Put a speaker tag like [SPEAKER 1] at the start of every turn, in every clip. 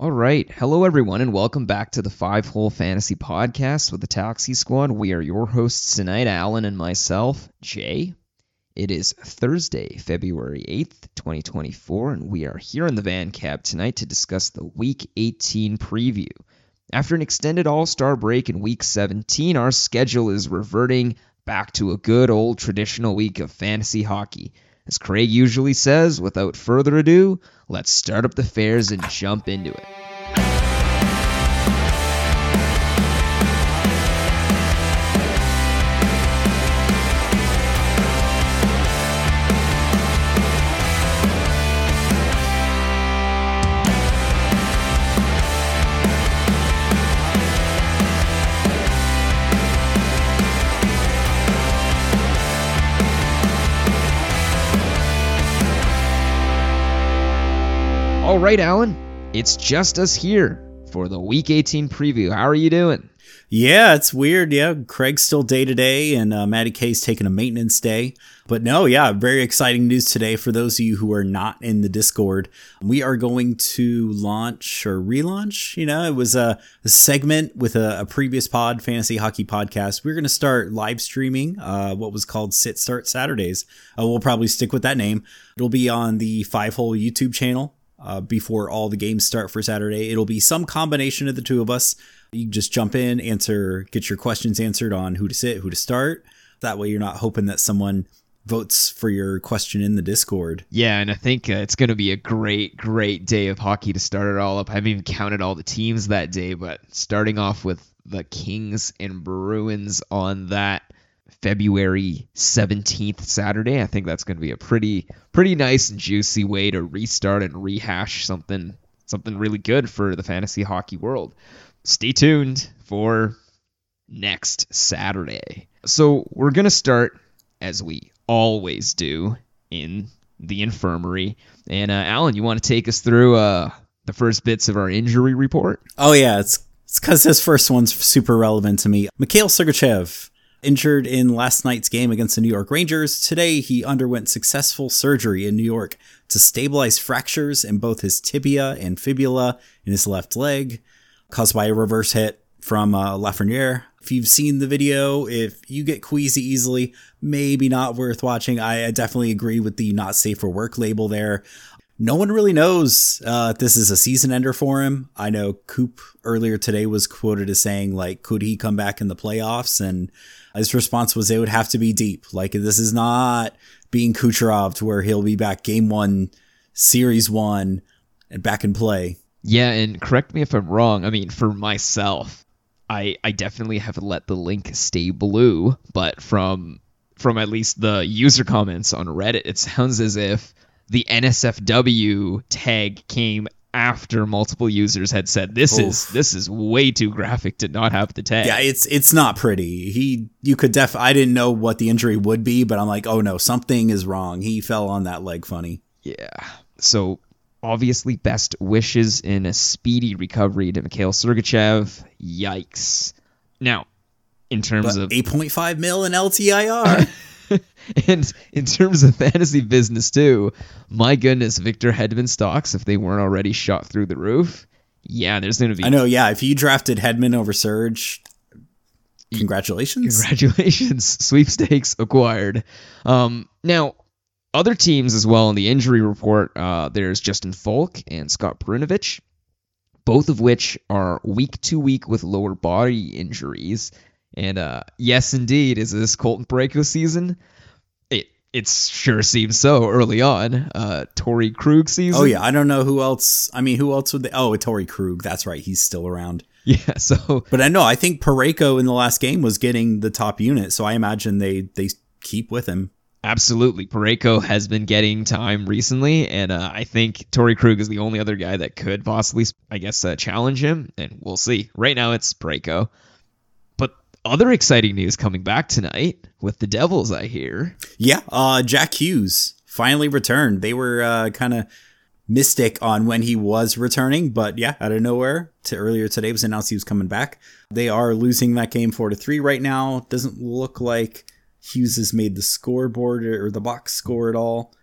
[SPEAKER 1] All right. Hello, everyone, and welcome back to the Five Hole Fantasy Podcast with the Taxi Squad. We are your hosts tonight, Allen and myself, Jay. It is Thursday, February 8th, 2024, and we are here in the van cab tonight to discuss the Week 18 preview. After an extended All Star break in Week 17, our schedule is reverting back to a good old traditional week of fantasy hockey. As Craig usually says, without further ado, let's start up the fares and jump into it. All right, Allen, it's just us here for the Week 18 preview. How are you doing?
[SPEAKER 2] Yeah, it's weird. Yeah, Craig's still day to day, and uh, Matty K's taking a maintenance day. But no, yeah, very exciting news today for those of you who are not in the Discord. We are going to launch or relaunch. You know, it was a, a segment with a, a, previous pod, Fantasy Hockey Podcast. We're going to start live streaming uh, what was called Sit Start Saturdays. Uh, we'll probably stick with that name. It'll be on the Five Hole YouTube channel uh, before all the games start for Saturday. It'll be some combination of the two of us. You just jump in, answer, get your questions answered on who to sit, who to start. That way, you're not hoping that someone votes for your question in the Discord.
[SPEAKER 1] Yeah, and I think uh, it's going to be a great, great day of hockey to start it all up. I haven't even counted all the teams that day, but starting off with the Kings and Bruins on that February 17th Saturday. I think that's going to be a pretty pretty nice and juicy way to restart and rehash something something really good for the fantasy hockey world. Stay tuned for next Saturday. So, we're going to start as we always do in the infirmary. And uh, Allen, you want to take us through uh, the first bits of our injury report?
[SPEAKER 2] Oh yeah, it's it's because this first one's super relevant to me. Mikhail Sergachev Injured in last night's game against the New York Rangers, today he underwent successful surgery in New York to stabilize fractures in both his tibia and fibula in his left leg, caused by a reverse hit from uh, Lafreniere. If you've seen the video, if you get queasy easily, maybe not worth watching. I, I definitely agree with the not safe for work label there. No one really knows uh, this is a season ender for him. I know Coop earlier today was quoted as saying, like, could he come back in the playoffs? And his response was, "It would have to be deep. Like this is not being Kucherov to where he'll be back game one, series one, and back in play."
[SPEAKER 1] Yeah, and correct me if I'm wrong. I mean, for myself, I I definitely have let the link stay blue, but from from at least the user comments on Reddit, it sounds as if the NSFW tag came after multiple users had said this Oof. is this is way too graphic to not have the tag.
[SPEAKER 2] Yeah, it's it's not pretty. He you could def I didn't know what the injury would be, but I'm like, "Oh no, something is wrong. He fell on that leg funny."
[SPEAKER 1] Yeah. So obviously best wishes in a speedy recovery to Mikhail Sergachev. Yikes. Now, in terms
[SPEAKER 2] but
[SPEAKER 1] of
[SPEAKER 2] 8.5 mil in LTIR.
[SPEAKER 1] and in terms of fantasy business too, my goodness, Victor Hedman stocks, if they weren't already shot through the roof, yeah, there's going to be.
[SPEAKER 2] I know, yeah. If you drafted Hedman over Serge, congratulations.
[SPEAKER 1] Congratulations. Sweepstakes acquired. Um, now, other teams as well in the injury report, uh, there's Justin Faulk and Scott Perunovich, both of which are week to week with lower body injuries. And uh, yes, indeed, is this Colton Parayko season? It sure seems so early on. Uh, Torey Krug season.
[SPEAKER 2] Oh yeah, I don't know who else. I mean, who else would they? Oh, Torey Krug. That's right, he's still around.
[SPEAKER 1] Yeah. So,
[SPEAKER 2] but I know I think Parayko in the last game was getting the top unit, so I imagine they they keep with him.
[SPEAKER 1] Absolutely. Parayko has been getting time recently, and uh, I think Torey Krug is the only other guy that could possibly, I guess, uh, challenge him, and we'll see. Right now, it's Parayko other exciting news coming back tonight with the Devils, I hear.
[SPEAKER 2] Yeah, uh, Jack Hughes finally returned. They were uh, kind of mystic on when he was returning, but yeah, out of nowhere, to earlier today was announced he was coming back. They are losing that game four to three right now. Doesn't look like Hughes has made the scoreboard or the box score at all.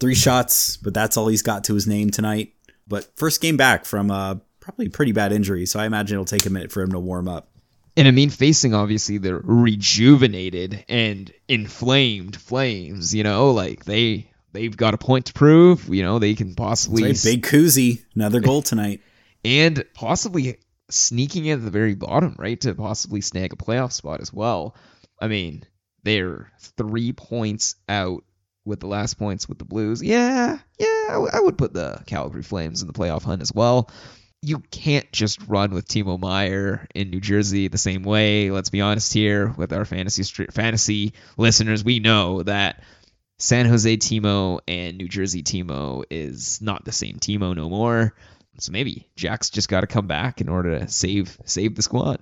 [SPEAKER 2] Three shots, but that's all he's got to his name tonight. But first game back from uh, probably pretty bad injury, so I imagine it'll take a minute for him to warm up.
[SPEAKER 1] And I mean, facing obviously the rejuvenated and inflamed Flames, you know, like they they've got a point to prove. You know, they can possibly
[SPEAKER 2] right, big koozie, another goal tonight,
[SPEAKER 1] and possibly sneaking in at the very bottom, right, to possibly snag a playoff spot as well. I mean, they're three points out with the last points with the Blues. Yeah, yeah, I, w- I would put the Calgary Flames in the playoff hunt as well. You can't just run with Timo Meier in New Jersey the same way. Let's be honest here with our fantasy fantasy listeners. We know that San Jose Timo and New Jersey Timo is not the same Timo no more. So maybe Jack's just got to come back in order to save save the squad.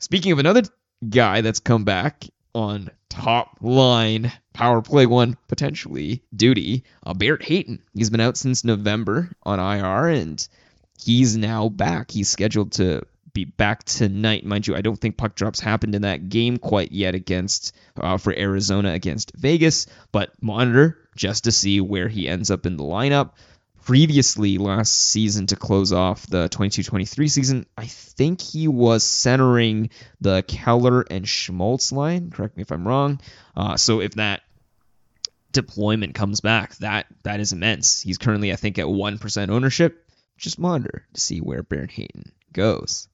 [SPEAKER 1] Speaking of another guy that's come back on top line power play one potentially duty, uh, Barrett Hayton. He's been out since November on IR and he's now back. He's scheduled to be back tonight, mind you. I don't think puck drops happened in that game quite yet against uh, for Arizona against Vegas, but monitor just to see where he ends up in the lineup previously last season to close off the 22-23 season. I think he was centering the Keller and Schmaltz line. Correct me if I'm wrong. Uh, so if that deployment comes back, that that is immense. He's currently, I think, at one percent ownership. Just monitor to see where Barrett Hayton goes.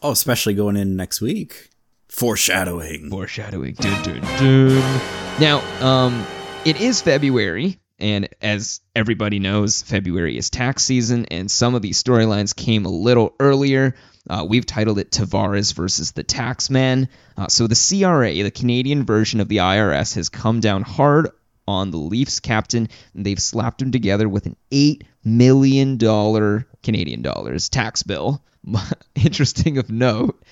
[SPEAKER 2] Oh, especially going in next week. Foreshadowing.
[SPEAKER 1] Foreshadowing. Dun, dun, dun. Now, um, it is February, and as everybody knows, February is tax season, and some of these storylines came a little earlier. Uh, we've titled it Tavares versus the Taxman. Uh, so the CRA, the Canadian version of the IRS, has come down hard on the Leafs captain, and they've slapped him together with an eight million dollar Canadian dollars tax bill. Interesting of note,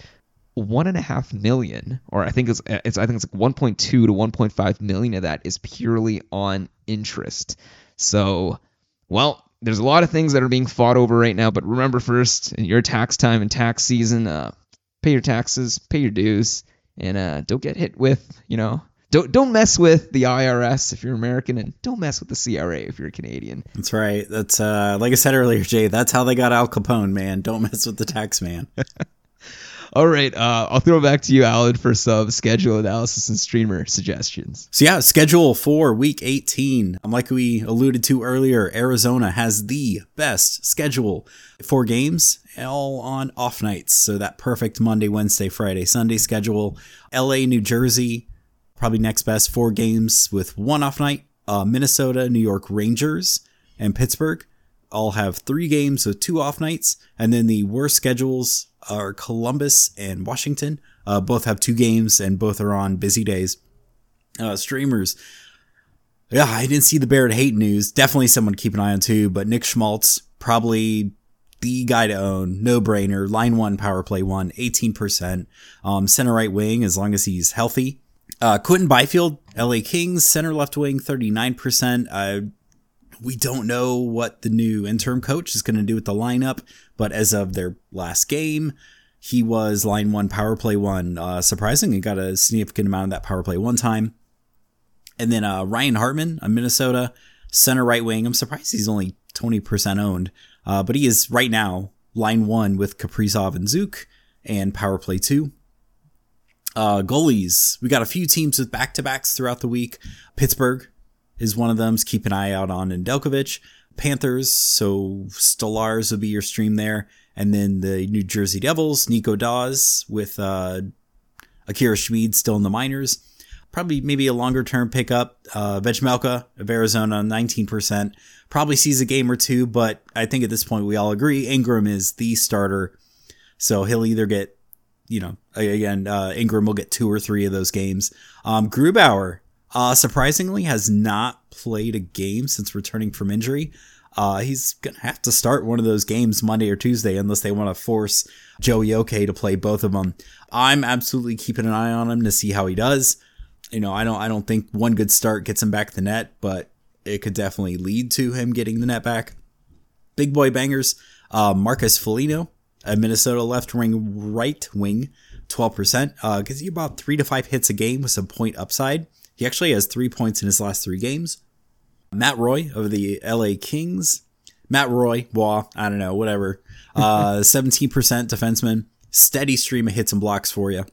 [SPEAKER 1] one and a half million, or I think it's, it's I think it's like 1.2 to 1.5 million of that is purely on interest. So, well, there's a lot of things that are being fought over right now, but remember first, in your tax time and tax season, uh, pay your taxes, pay your dues, and uh, don't get hit with, you know, don't don't mess with the IRS if you're American, and don't mess with the CRA if you're Canadian.
[SPEAKER 2] That's right. That's uh, like I said earlier, Jay. That's how they got Al Capone, man. Don't mess with the tax man.
[SPEAKER 1] All right, uh, I'll throw it back to you, Allen, for some schedule analysis and streamer suggestions.
[SPEAKER 2] So yeah, schedule for Week 18. Like we alluded to earlier, Arizona has the best schedule. for games, all on off nights. So that perfect Monday, Wednesday, Friday, Sunday schedule. LA, New Jersey, probably next best. Four games with one off night. Uh, Minnesota, New York Rangers, and Pittsburgh all have three games with two off nights. And then the worst schedules are Columbus and Washington. Uh, both have two games and both are on busy days. Uh, streamers. Yeah, I didn't see the Barrett Hayton news. Definitely someone to keep an eye on too. But Nick Schmaltz, probably the guy to own. No brainer. Line one, power play one, 18%. Um, center right wing, as long as he's healthy. Uh, Quinton Byfield, LA Kings, center left wing, 39%. Uh, we don't know what the new interim coach is going to do with the lineup, but as of their last game, he was line one, power play one. Uh, he got a significant amount of that power play one time. And then uh, Ryan Hartman, a Minnesota center right wing. I'm surprised he's only 20% owned, uh, but he is right now line one with Kaprizov and Zook and power play two. Uh, goalies, we got a few teams with back to backs throughout the week. Pittsburgh is one of them. Keep an eye out on Nedeljkovic. Panthers, so Stolarz will be your stream there. And then the New Jersey Devils, Nico Daws with uh, Akira Schmid still in the minors. Probably maybe a longer term pickup. Uh, Vejmelka of Arizona, 19%. Probably sees a game or two, but I think at this point we all agree Ingram is the starter. So he'll either get, you know, again, uh, Ingram will get two or three of those games. Um, Grubauer, uh, surprisingly, has not played a game since returning from injury. Uh, he's gonna have to start one of those games Monday or Tuesday unless they want to force Joey Oke to play both of them. I'm absolutely keeping an eye on him to see how he does. You know, I don't I don't think one good start gets him back the net, but it could definitely lead to him getting the net back. Big boy bangers. Uh, Marcus Foligno, a Minnesota left wing right wing, 12%. Uh, gives you about three to five hits a game with some point upside. He actually has three points in his last three games. Matt Roy of the LA Kings, Matt Roy, Wah, I don't know, whatever. Uh, 17% defenseman, steady stream of hits and blocks for you.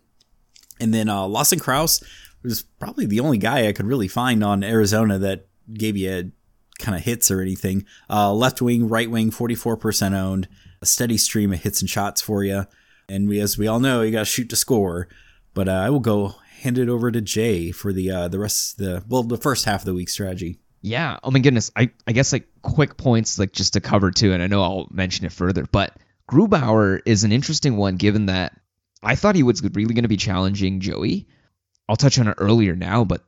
[SPEAKER 2] And then uh, Lawson Crouse was probably the only guy I could really find on Arizona that gave you kind of hits or anything. Uh, left wing, right wing, 44% owned, a steady stream of hits and shots for you. And we, as we all know, you got to shoot to score. But uh, I will go hand it over to Jay for the uh, the rest the well the first half of the week strategy.
[SPEAKER 1] Yeah. Oh my goodness. I I guess like quick points like just to cover too, and I know I'll mention it further, but Grubauer is an interesting one given that I thought he was really going to be challenging Joey. I'll touch on it earlier now, but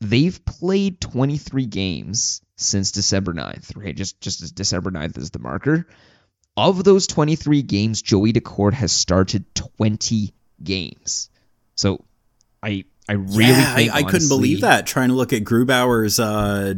[SPEAKER 1] they've played 23 games since December 9th, right? Just just as December 9th is the marker. Of those 23 games, Joey Daccord has started 20 games. So I I really
[SPEAKER 2] yeah,
[SPEAKER 1] think
[SPEAKER 2] I, I couldn't believe that trying to look at Grubauer's uh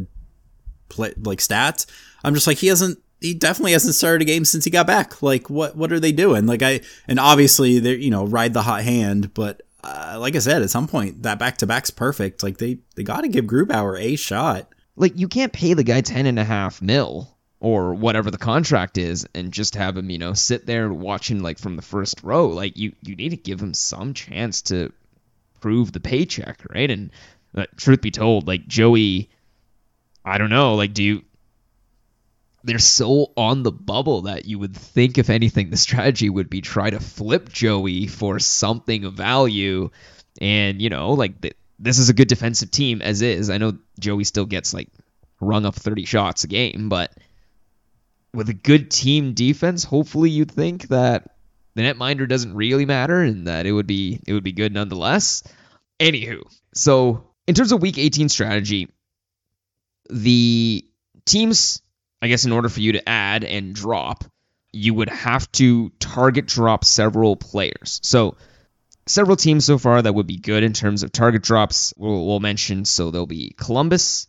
[SPEAKER 2] play, like stats. I'm just like he hasn't he definitely hasn't started a game since he got back. Like what what are they doing? Like I and obviously they're you know ride the hot hand, but uh, like I said, at some point that back to back's perfect. Like they they got to give Grubauer a shot.
[SPEAKER 1] Like you can't pay the guy ten and a half mil or whatever the contract is and just have him you know sit there watching like from the first row. Like you you need to give him some chance to prove the paycheck, right? And uh, truth be told, like Joey, I don't know, like do you they're so on the bubble that you would think, if anything, the strategy would be try to flip Joey for something of value. And, you know, like the, this is a good defensive team as is. I know Joey still gets like rung up 30 shots a game, but with a good team defense, hopefully you'd think that the netminder doesn't really matter and that it would be it would be good nonetheless. Anywho, so in terms of week 18 strategy, the teams I guess in order for you to add and drop, you would have to target drop several players. So, several teams so far that would be good in terms of target drops. We'll, we'll mention so there'll be Columbus,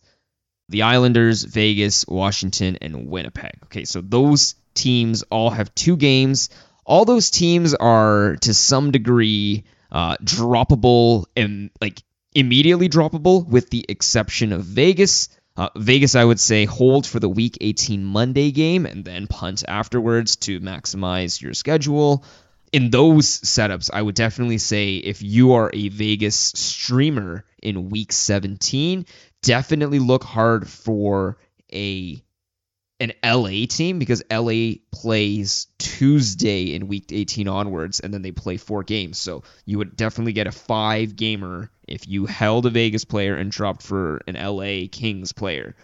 [SPEAKER 1] the Islanders, Vegas, Washington, and Winnipeg. Okay, so those teams all have two games. All those teams are to some degree uh, droppable and like immediately droppable, with the exception of Vegas. Uh, Vegas, I would say, hold for the Week 18 Monday game and then punt afterwards to maximize your schedule. In those setups, I would definitely say if you are a Vegas streamer in Week 17, definitely look hard for a an LA team because LA plays Tuesday in week 18 onwards and then they play four games. So you would definitely get a five gamer if you held a Vegas player and dropped for an LA Kings player.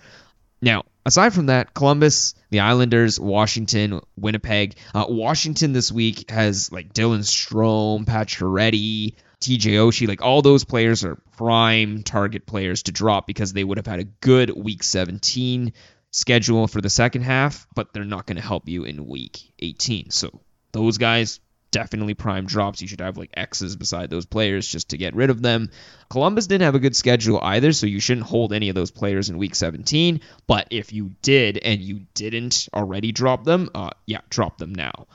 [SPEAKER 1] Now, aside from that, Columbus, the Islanders, Washington, Winnipeg. Uh, Washington this week has like Dylan Strome, Pacioretty, TJ Oshie, like all those players are prime target players to drop because they would have had a good week 17 schedule for the second half, but they're not going to help you in week 18. So those guys definitely prime drops. You should have like X's beside those players just to get rid of them. Columbus didn't have a good schedule either, so you shouldn't hold any of those players in week 17. But if you did and you didn't already drop them, uh, yeah, drop them now.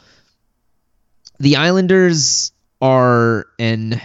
[SPEAKER 1] The Islanders are an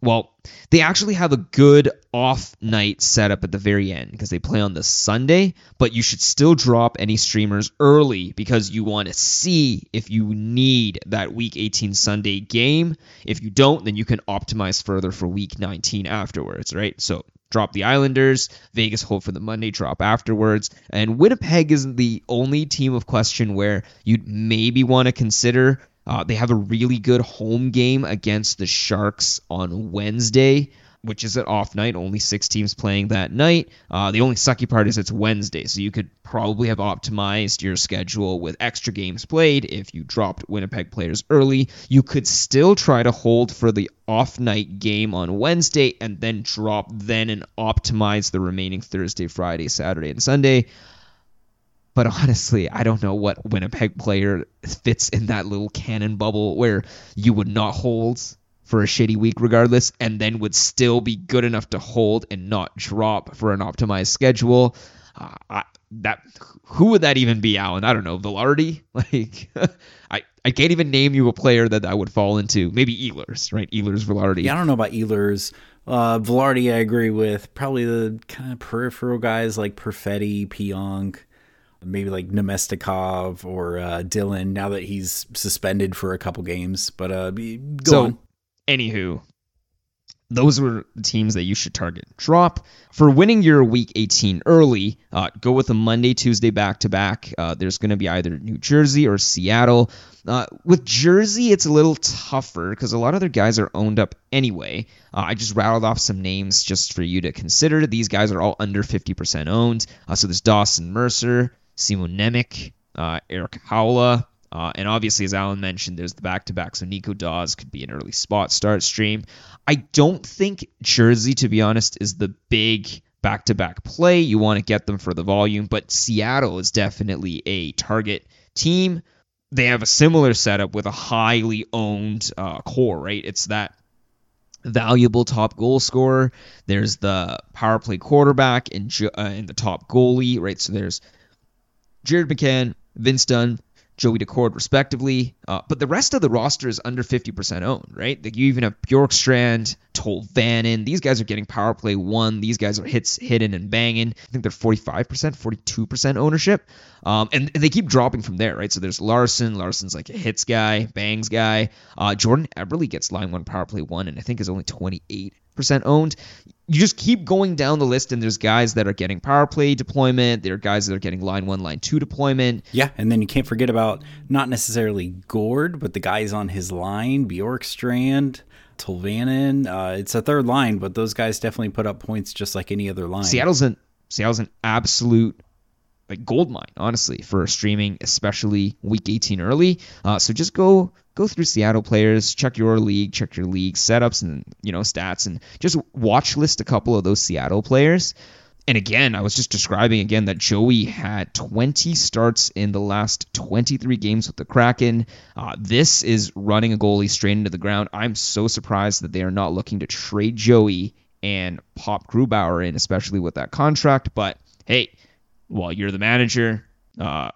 [SPEAKER 1] well, they actually have a good off night setup at the very end because they play on the Sunday, but you should still drop any streamers early because you want to see if you need that week 18 Sunday game. If you don't, then you can optimize further for week 19 afterwards, right? So drop the Islanders, Vegas hold for the Monday drop afterwards, and Winnipeg isn't the only team of question where you'd maybe want to consider uh, they have a really good home game against the Sharks on Wednesday, which is an off night. Only six teams playing that night. Uh, the only sucky part is it's Wednesday, so you could probably have optimized your schedule with extra games played if you dropped Winnipeg players early. You could still try to hold for the off night game on Wednesday and then drop then and optimize the remaining Thursday, Friday, Saturday, and Sunday. But honestly, I don't know what Winnipeg player fits in that little cannon bubble where you would not hold for a shitty week regardless, and then would still be good enough to hold and not drop for an optimized schedule. Uh, I, that who would that even be, Allen? I don't know. Vilardi? Like, I I can't even name you a player that I would fall into. Maybe Ehlers, right? Ehlers, Vilardi.
[SPEAKER 2] Yeah, I don't know about Ehlers. Uh, Vilardi, I agree with. Probably the kind of peripheral guys like Perfetti, Pionk. Maybe like Namestnikov or uh, Dylan now that he's suspended for a couple games. But uh, go
[SPEAKER 1] so,
[SPEAKER 2] on.
[SPEAKER 1] Anywho, those were the teams that you should target. Drop for winning your week 18 early. Uh, go with a Monday, Tuesday back to back. There's going to be either New Jersey or Seattle. Uh, with Jersey, it's a little tougher because a lot of their guys are owned up anyway. Uh, I just rattled off some names just for you to consider. These guys are all under 50% owned. Uh, so there's Dawson Mercer, Simon Nemec, uh, Erik Haula, uh, and obviously, as Allen mentioned, there's the back to back. So Nico Daws could be an early spot start stream. I don't think Jersey, to be honest, is the big back to back play. You want to get them for the volume, but Seattle is definitely a target team. They have a similar setup with a highly owned uh, core, right? It's that valuable top goal scorer. There's the power play quarterback and, uh, and the top goalie, right? So there's Jared McCann, Vince Dunn, Joey Daccord, respectively. Uh, but the rest of the roster is under 50% owned, right? Like you even have Bjorkstrand, Tolvanen. These guys are getting power play one. These guys are hits hitting and banging. I think they're 45%, 42% ownership. Um, and, and, they keep dropping from there, right? So there's Larsson. Larsson's like a hits guy, bangs guy. Uh, Jordan Eberle gets line one power play one, and I think is only 28 percent owned. You just keep going down the list, and there's guys that are getting power play deployment. There are guys that are getting line one, line two deployment.
[SPEAKER 2] Yeah, and then you can't forget about not necessarily Gourde, but the guys on his line, Bjorkstrand, Tolvanen. Uh, it's a third line, but those guys definitely put up points just like any other line.
[SPEAKER 1] Seattle's an Seattle's an absolute like gold mine, honestly, for streaming, especially week 18 early. Uh, so just go go through Seattle players, check your league, check your league setups and you know stats, and just watch list a couple of those Seattle players. And again, I was just describing again that Joey had 20 starts in the last 23 games with the Kraken. Uh, this is running a goalie straight into the ground. I'm so surprised that they are not looking to trade Joey and pop Grubauer in, especially with that contract. But hey, while you're the manager, uh,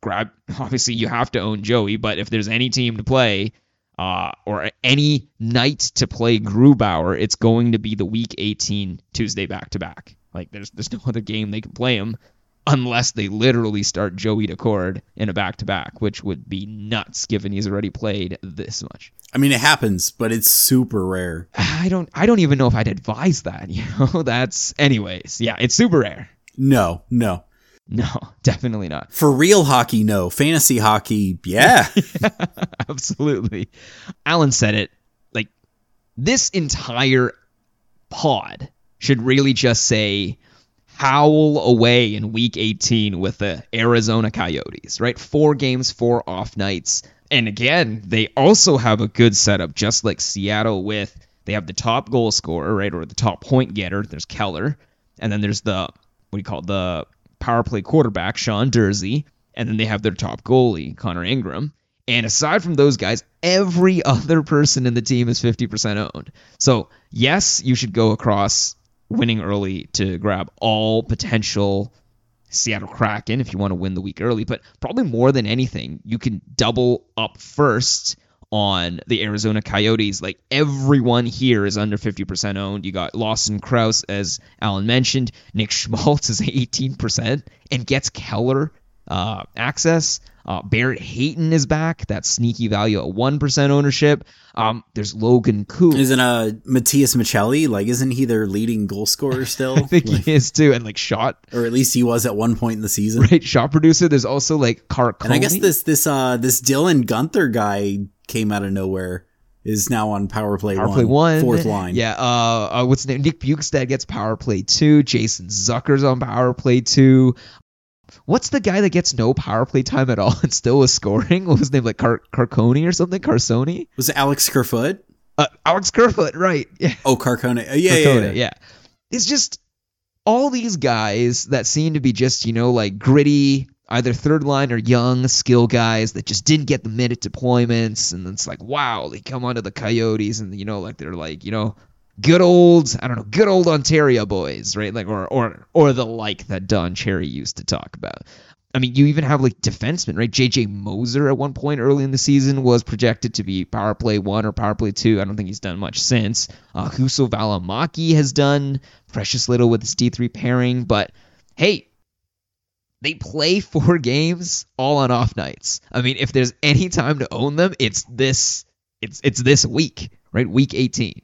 [SPEAKER 1] grab. Obviously, you have to own Joey, but if there's any team to play, uh, or any night to play Grubauer, it's going to be the Week 18 Tuesday back to back. Like there's there's no other game they can play him unless they literally start Joey Daccord in a back to back, which would be nuts given he's already played this much.
[SPEAKER 2] I mean, it happens, but it's super rare.
[SPEAKER 1] I don't I don't even know if I'd advise that. You know, that's anyways. Yeah, it's super rare.
[SPEAKER 2] No, no.
[SPEAKER 1] No, definitely not.
[SPEAKER 2] For real hockey, no. Fantasy hockey, yeah.
[SPEAKER 1] Absolutely. Allen said it. Like, this entire pod should really just say howl away in week 18 with the Arizona Coyotes, right? Four games, four off nights. And again, they also have a good setup, just like Seattle, with they have the top goal scorer, right? Or the top point getter. There's Keller. And then there's the what do you call it, the power play quarterback, Sean Durzi, and then they have their top goalie, Connor Ingram. And aside from those guys, every other person in the team is 50% owned. So, yes, you should go across winning early to grab all potential Seattle Kraken if you want to win the week early. But probably more than anything, you can double up first on the Arizona Coyotes. Like everyone here is under 50% owned. You got Lawson Crouse, as Allen mentioned. Nick Schmaltz is 18% and gets Keller uh, access. Uh, Barrett Hayton is back. That sneaky value at 1% ownership. Um, there's Logan Coop.
[SPEAKER 2] Isn't uh Matias Maccelli, like, isn't he their leading goal scorer still?
[SPEAKER 1] I think
[SPEAKER 2] like,
[SPEAKER 1] he is too. And like shot.
[SPEAKER 2] Or at least he was at one point in the season.
[SPEAKER 1] Right. Shot producer. There's also like Carcone.
[SPEAKER 2] And I guess this, this, uh, this Dylan Guenther guy came out of nowhere is now on power play
[SPEAKER 1] power
[SPEAKER 2] one,
[SPEAKER 1] play one,
[SPEAKER 2] fourth line.
[SPEAKER 1] Yeah. Uh, uh, what's his name? Nick Bjugstad gets power play two. Jason Zucker's on power play two. What's the guy that gets no power play time at all and still was scoring? What was his name? Like Car- Carconi or something? Carsoni?
[SPEAKER 2] Was it Alex Kerfoot?
[SPEAKER 1] Uh, Alex Kerfoot, right? Yeah.
[SPEAKER 2] Oh, Carcone. Uh, yeah, yeah, yeah,
[SPEAKER 1] yeah. It's just all these guys that seem to be just you know like gritty either third line or young skill guys that just didn't get the minute deployments and it's like wow they come onto the coyotes and you know like they're like you know good old i don't know good old ontario boys right? Like or or or the like that don cherry used to talk about. I mean you even have like defensemen right? Jj moser at one point early in the season was projected to be power play one or power play two. I don't think he's done much since. Uh Juuso Valimaki has done. Precious little with his d3 pairing. But hey They play four games all on off nights. I mean, if there's any time to own them, it's this it's it's this week, right? Week 18.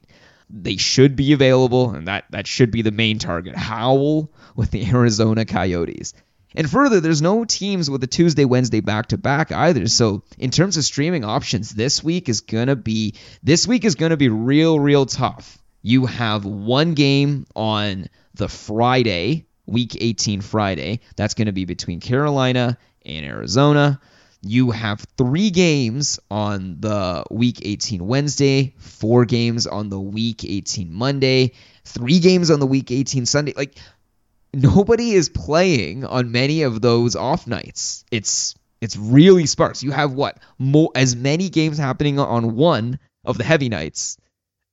[SPEAKER 1] They should be available, and that that should be the main target. Howl with the Arizona Coyotes. And further, there's no teams with a Tuesday, Wednesday back to back either. So in terms of streaming options, this week is gonna be this week is gonna be real, real tough. You have one game on the Friday, week 18 Friday. That's gonna be between Carolina and Arizona. You have three games on the week 18 Wednesday, four games on the week 18 Monday, three games on the week 18 Sunday. Like nobody is playing on many of those off nights. It's it's really sparse. You have what more as many games happening on one of the heavy nights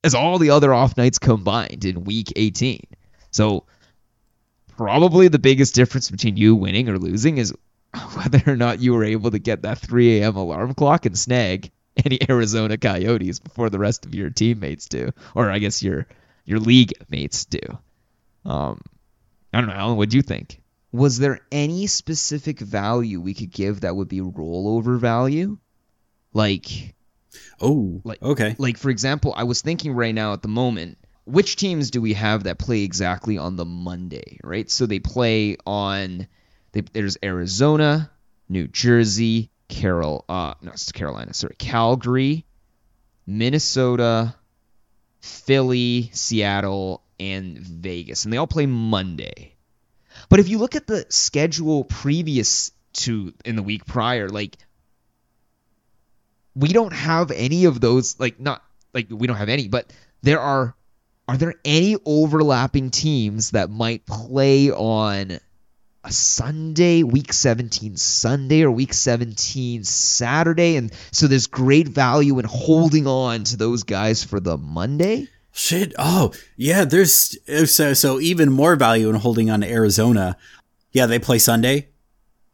[SPEAKER 1] as all the other off nights combined in week 18. So probably the biggest difference between you winning or losing is whether or not you were able to get that 3 a.m. alarm clock and snag any Arizona Coyotes before the rest of your teammates do, or I guess your your league mates do. Um, I don't know, Allen. What do you think? Was there any specific value we could give that would be rollover value? Like,
[SPEAKER 2] oh, like okay.
[SPEAKER 1] Like for example, I was thinking right now at the moment, which teams do we have that play exactly on the Monday? Right, so they play on. They, there's Arizona, New Jersey, Carol, uh, no, it's Carolina, sorry, Calgary, Minnesota, Philly, Seattle, and Vegas, and they all play Monday. But if you look at the schedule previous to in the week prior, like we don't have any of those. Like not like we don't have any, but there are. Are there any overlapping teams that might play on a Sunday, week 17 Sunday or week 17 Saturday? And so there's great value in holding on to those guys for the Monday?
[SPEAKER 2] Shit. Oh, yeah. There's uh, so so even more value in holding on to Arizona. Yeah, they play Sunday,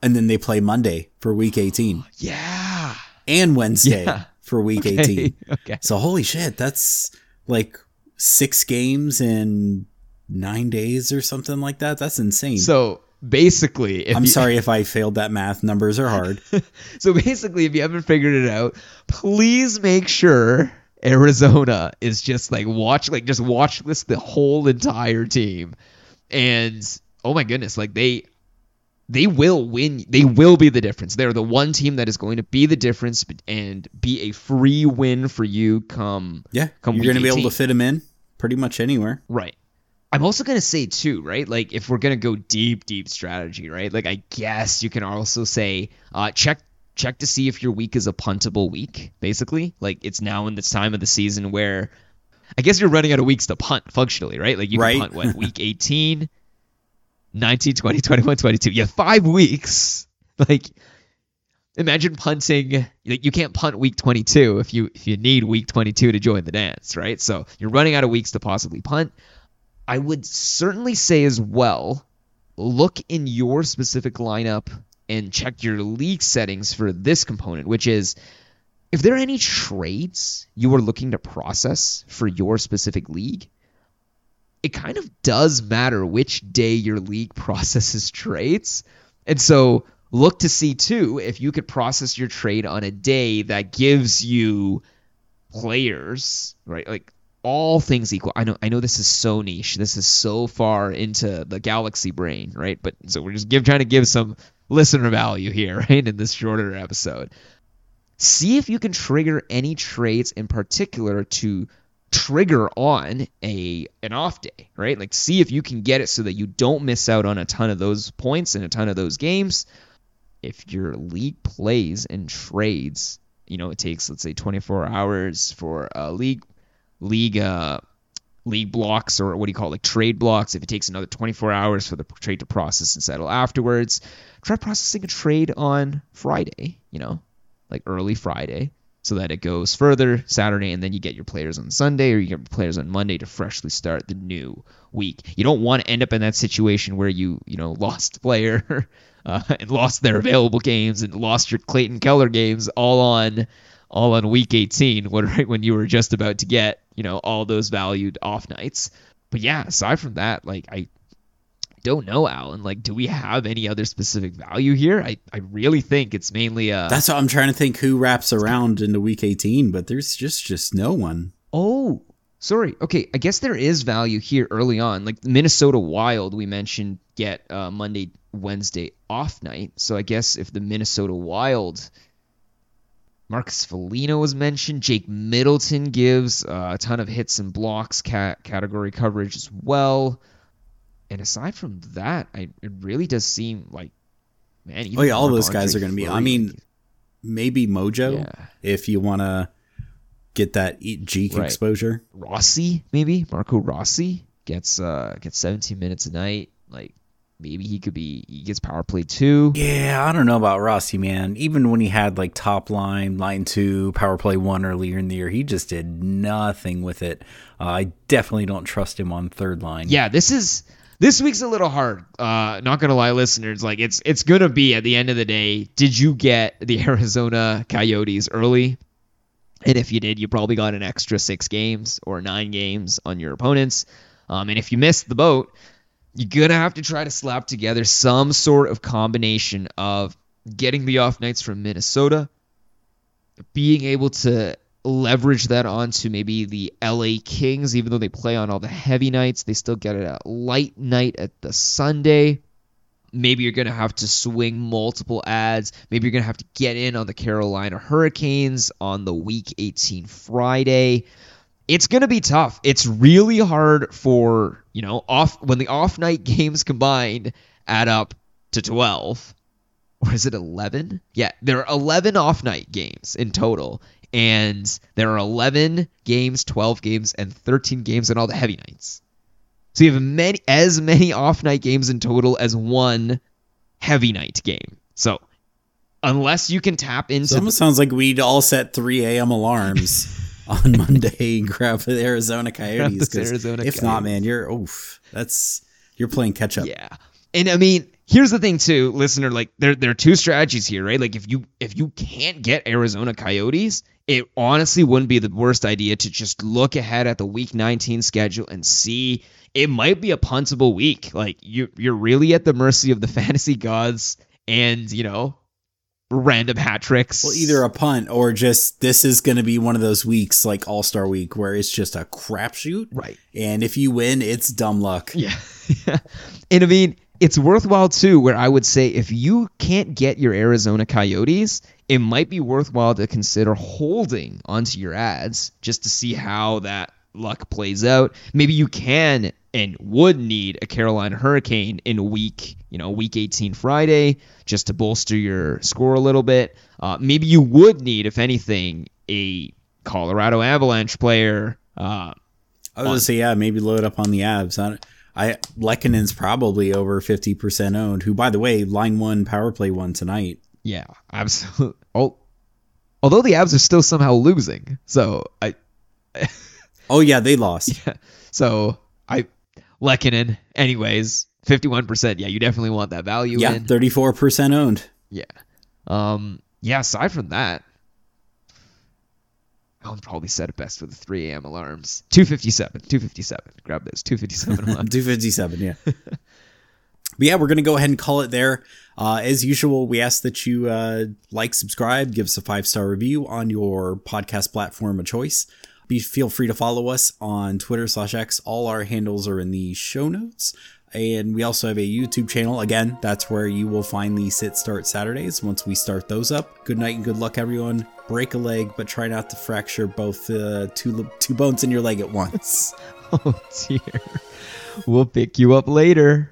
[SPEAKER 2] and then they play Monday for Week 18.
[SPEAKER 1] Yeah,
[SPEAKER 2] and Wednesday yeah. for Week
[SPEAKER 1] okay.
[SPEAKER 2] 18.
[SPEAKER 1] Okay.
[SPEAKER 2] So holy shit, that's like six games in nine days or something like that. That's insane.
[SPEAKER 1] So basically,
[SPEAKER 2] I'm you, sorry if I failed that math. Numbers are hard.
[SPEAKER 1] so basically, if you haven't figured it out, please make sure Arizona is just like watch like just watch this the whole entire team. And oh my goodness, like they they will win. They will be the difference. They're the one team that is going to be the difference and be a free win for you come
[SPEAKER 2] Yeah.
[SPEAKER 1] Come
[SPEAKER 2] you're going to be able to fit them in pretty much anywhere.
[SPEAKER 1] Right. I'm also going to say too, right? Like if we're going to go deep deep strategy, right? Like I guess you can also say uh check check to see if your week is a puntable week, basically. Like it's now in this time of the season where I guess you're running out of weeks to punt functionally, right? Like you
[SPEAKER 2] right.
[SPEAKER 1] can punt what week 18, 19, 20, 21, 22. You have five weeks. Like imagine punting like you can't punt week 22 if you if you need week 22 to join the dance, right? So you're running out of weeks to possibly punt. I would certainly say as well look in your specific lineup and check your league settings for this component, which is if there are any trades you are looking to process for your specific league, it kind of does matter which day your league processes trades. And so look to see too if you could process your trade on a day that gives you players, right? Like all things equal. I know I know this is so niche. This is so far into the galaxy brain, right? But so we're just give trying to give some listener value here, right, in this shorter episode. See if you can trigger any trades in particular to trigger on a an off day, right? Like see if you can get it so that you don't miss out on a ton of those points and a ton of those games. If your league plays and trades, you know, it takes let's say 24 hours for a league league uh league blocks or what do you call it, like trade blocks. If it takes another 24 hours for the trade to process and settle afterwards, try processing a trade on Friday, you know, like early Friday, so that it goes further Saturday, and then you get your players on Sunday or you get players on Monday to freshly start the new week. You don't want to end up in that situation where you, you know, lost player uh, and lost their available games and lost your Clayton Keller games all on all on week 18 when right when you were just about to get you know all those valued off nights but yeah aside from that like i don't know, Allen. Like, do we have any other specific value here? I, I really think it's mainly uh
[SPEAKER 2] That's what I'm trying to think who wraps around into week 18, but there's just just no one.
[SPEAKER 1] Oh, sorry. Okay, I guess there is value here early on. Like Minnesota Wild, we mentioned get uh, Monday, Wednesday off night. So I guess if the Minnesota Wild, Marcus Foligno was mentioned, Jake Middleton gives uh, a ton of hits and blocks cat- category coverage as well. And aside from that, I, it really does seem like man.
[SPEAKER 2] Oh yeah, all those guys are going to be. I mean, maybe Mojo yeah. if you want to get that Jeek right. exposure.
[SPEAKER 1] Rossi, maybe Marco Rossi gets uh gets 17 minutes a night. Like maybe he could be he gets power play too.
[SPEAKER 2] Yeah, I don't know about Rossi, man. Even when he had like top line, line two, power play one earlier in the year, he just did nothing with it. Uh, I definitely don't trust him on third line.
[SPEAKER 1] Yeah, this is this week's a little hard. Uh, not gonna lie, listeners. Like it's it's gonna be at the end of the day. Did you get the Arizona Coyotes early? And if you did, you probably got an extra six games or nine games on your opponents. Um, and if you missed the boat, you're gonna have to try to slap together some sort of combination of getting the off nights from Minnesota, being able to leverage that onto maybe the LA Kings, even though they play on all the heavy nights, they still get a light night at the Sunday. Maybe you're going to have to swing multiple ads. Maybe you're going to have to get in on the Carolina Hurricanes on the week 18 Friday. It's going to be tough. It's really hard for, you know, off when the off night games combined add up to 12 or is it 11? Yeah, there are 11 off night games in total and there are 11 games, 12 games, and 13 games on all the heavy nights. So you have many as many off night games in total as one heavy night game. So unless you can tap into,
[SPEAKER 2] it almost sounds like we'd all set 3 a.m. alarms on Monday and grab the Arizona Coyotes. Arizona if Coyotes. not, man, you're oof. That's you're playing catch up.
[SPEAKER 1] Yeah, and I mean, here's the thing too, listener. Like there there are two strategies here, right? Like if you if you can't get Arizona Coyotes it honestly wouldn't be the worst idea to just look ahead at the week 19 schedule and see it might be a puntable week. Like you you're really at the mercy of the fantasy gods and, you know, random hat tricks.
[SPEAKER 2] Well, either a punt or just this is going to be one of those weeks like All Star Week where it's just a crapshoot.
[SPEAKER 1] Right.
[SPEAKER 2] And if you win, it's dumb luck.
[SPEAKER 1] Yeah. and I mean, it's worthwhile too, where I would say if you can't get your Arizona Coyotes, it might be worthwhile to consider holding onto your ads just to see how that luck plays out. Maybe you can and would need a Carolina Hurricane in week, you know, week 18 Friday just to bolster your score a little bit. Uh, maybe you would need, if anything, a Colorado Avalanche player. Uh,
[SPEAKER 2] I was gonna say, yeah, maybe load up on the abs. I, I Lehkonen's probably over 50% owned. Who, by the way, line one power play one tonight.
[SPEAKER 1] Yeah, absolutely. Oh, although the abs are still somehow losing, so I.
[SPEAKER 2] oh yeah, they lost.
[SPEAKER 1] Yeah. So I, Lehkonen, anyways, fifty-one percent. Yeah, you definitely want that value.
[SPEAKER 2] Yeah, thirty-four percent owned.
[SPEAKER 1] Yeah. Um. Yeah. Aside from that, I'll probably set it best for the 3 a.m. alarms. 257. 257. Grab this. 257
[SPEAKER 2] 257, yeah. But yeah, we're going to go ahead and call it there. Uh, as usual, we ask that you uh, like, subscribe, give us a five star review on your podcast platform of choice. Be feel free to follow us on Twitter slash X. All our handles are in the show notes. And we also have a YouTube channel. Again, that's where you will find the sit start Saturdays once we start those up. Good night and good luck, everyone. Break a leg, but try not to fracture both uh, two two bones in your leg at once.
[SPEAKER 1] oh dear. We'll pick you up later.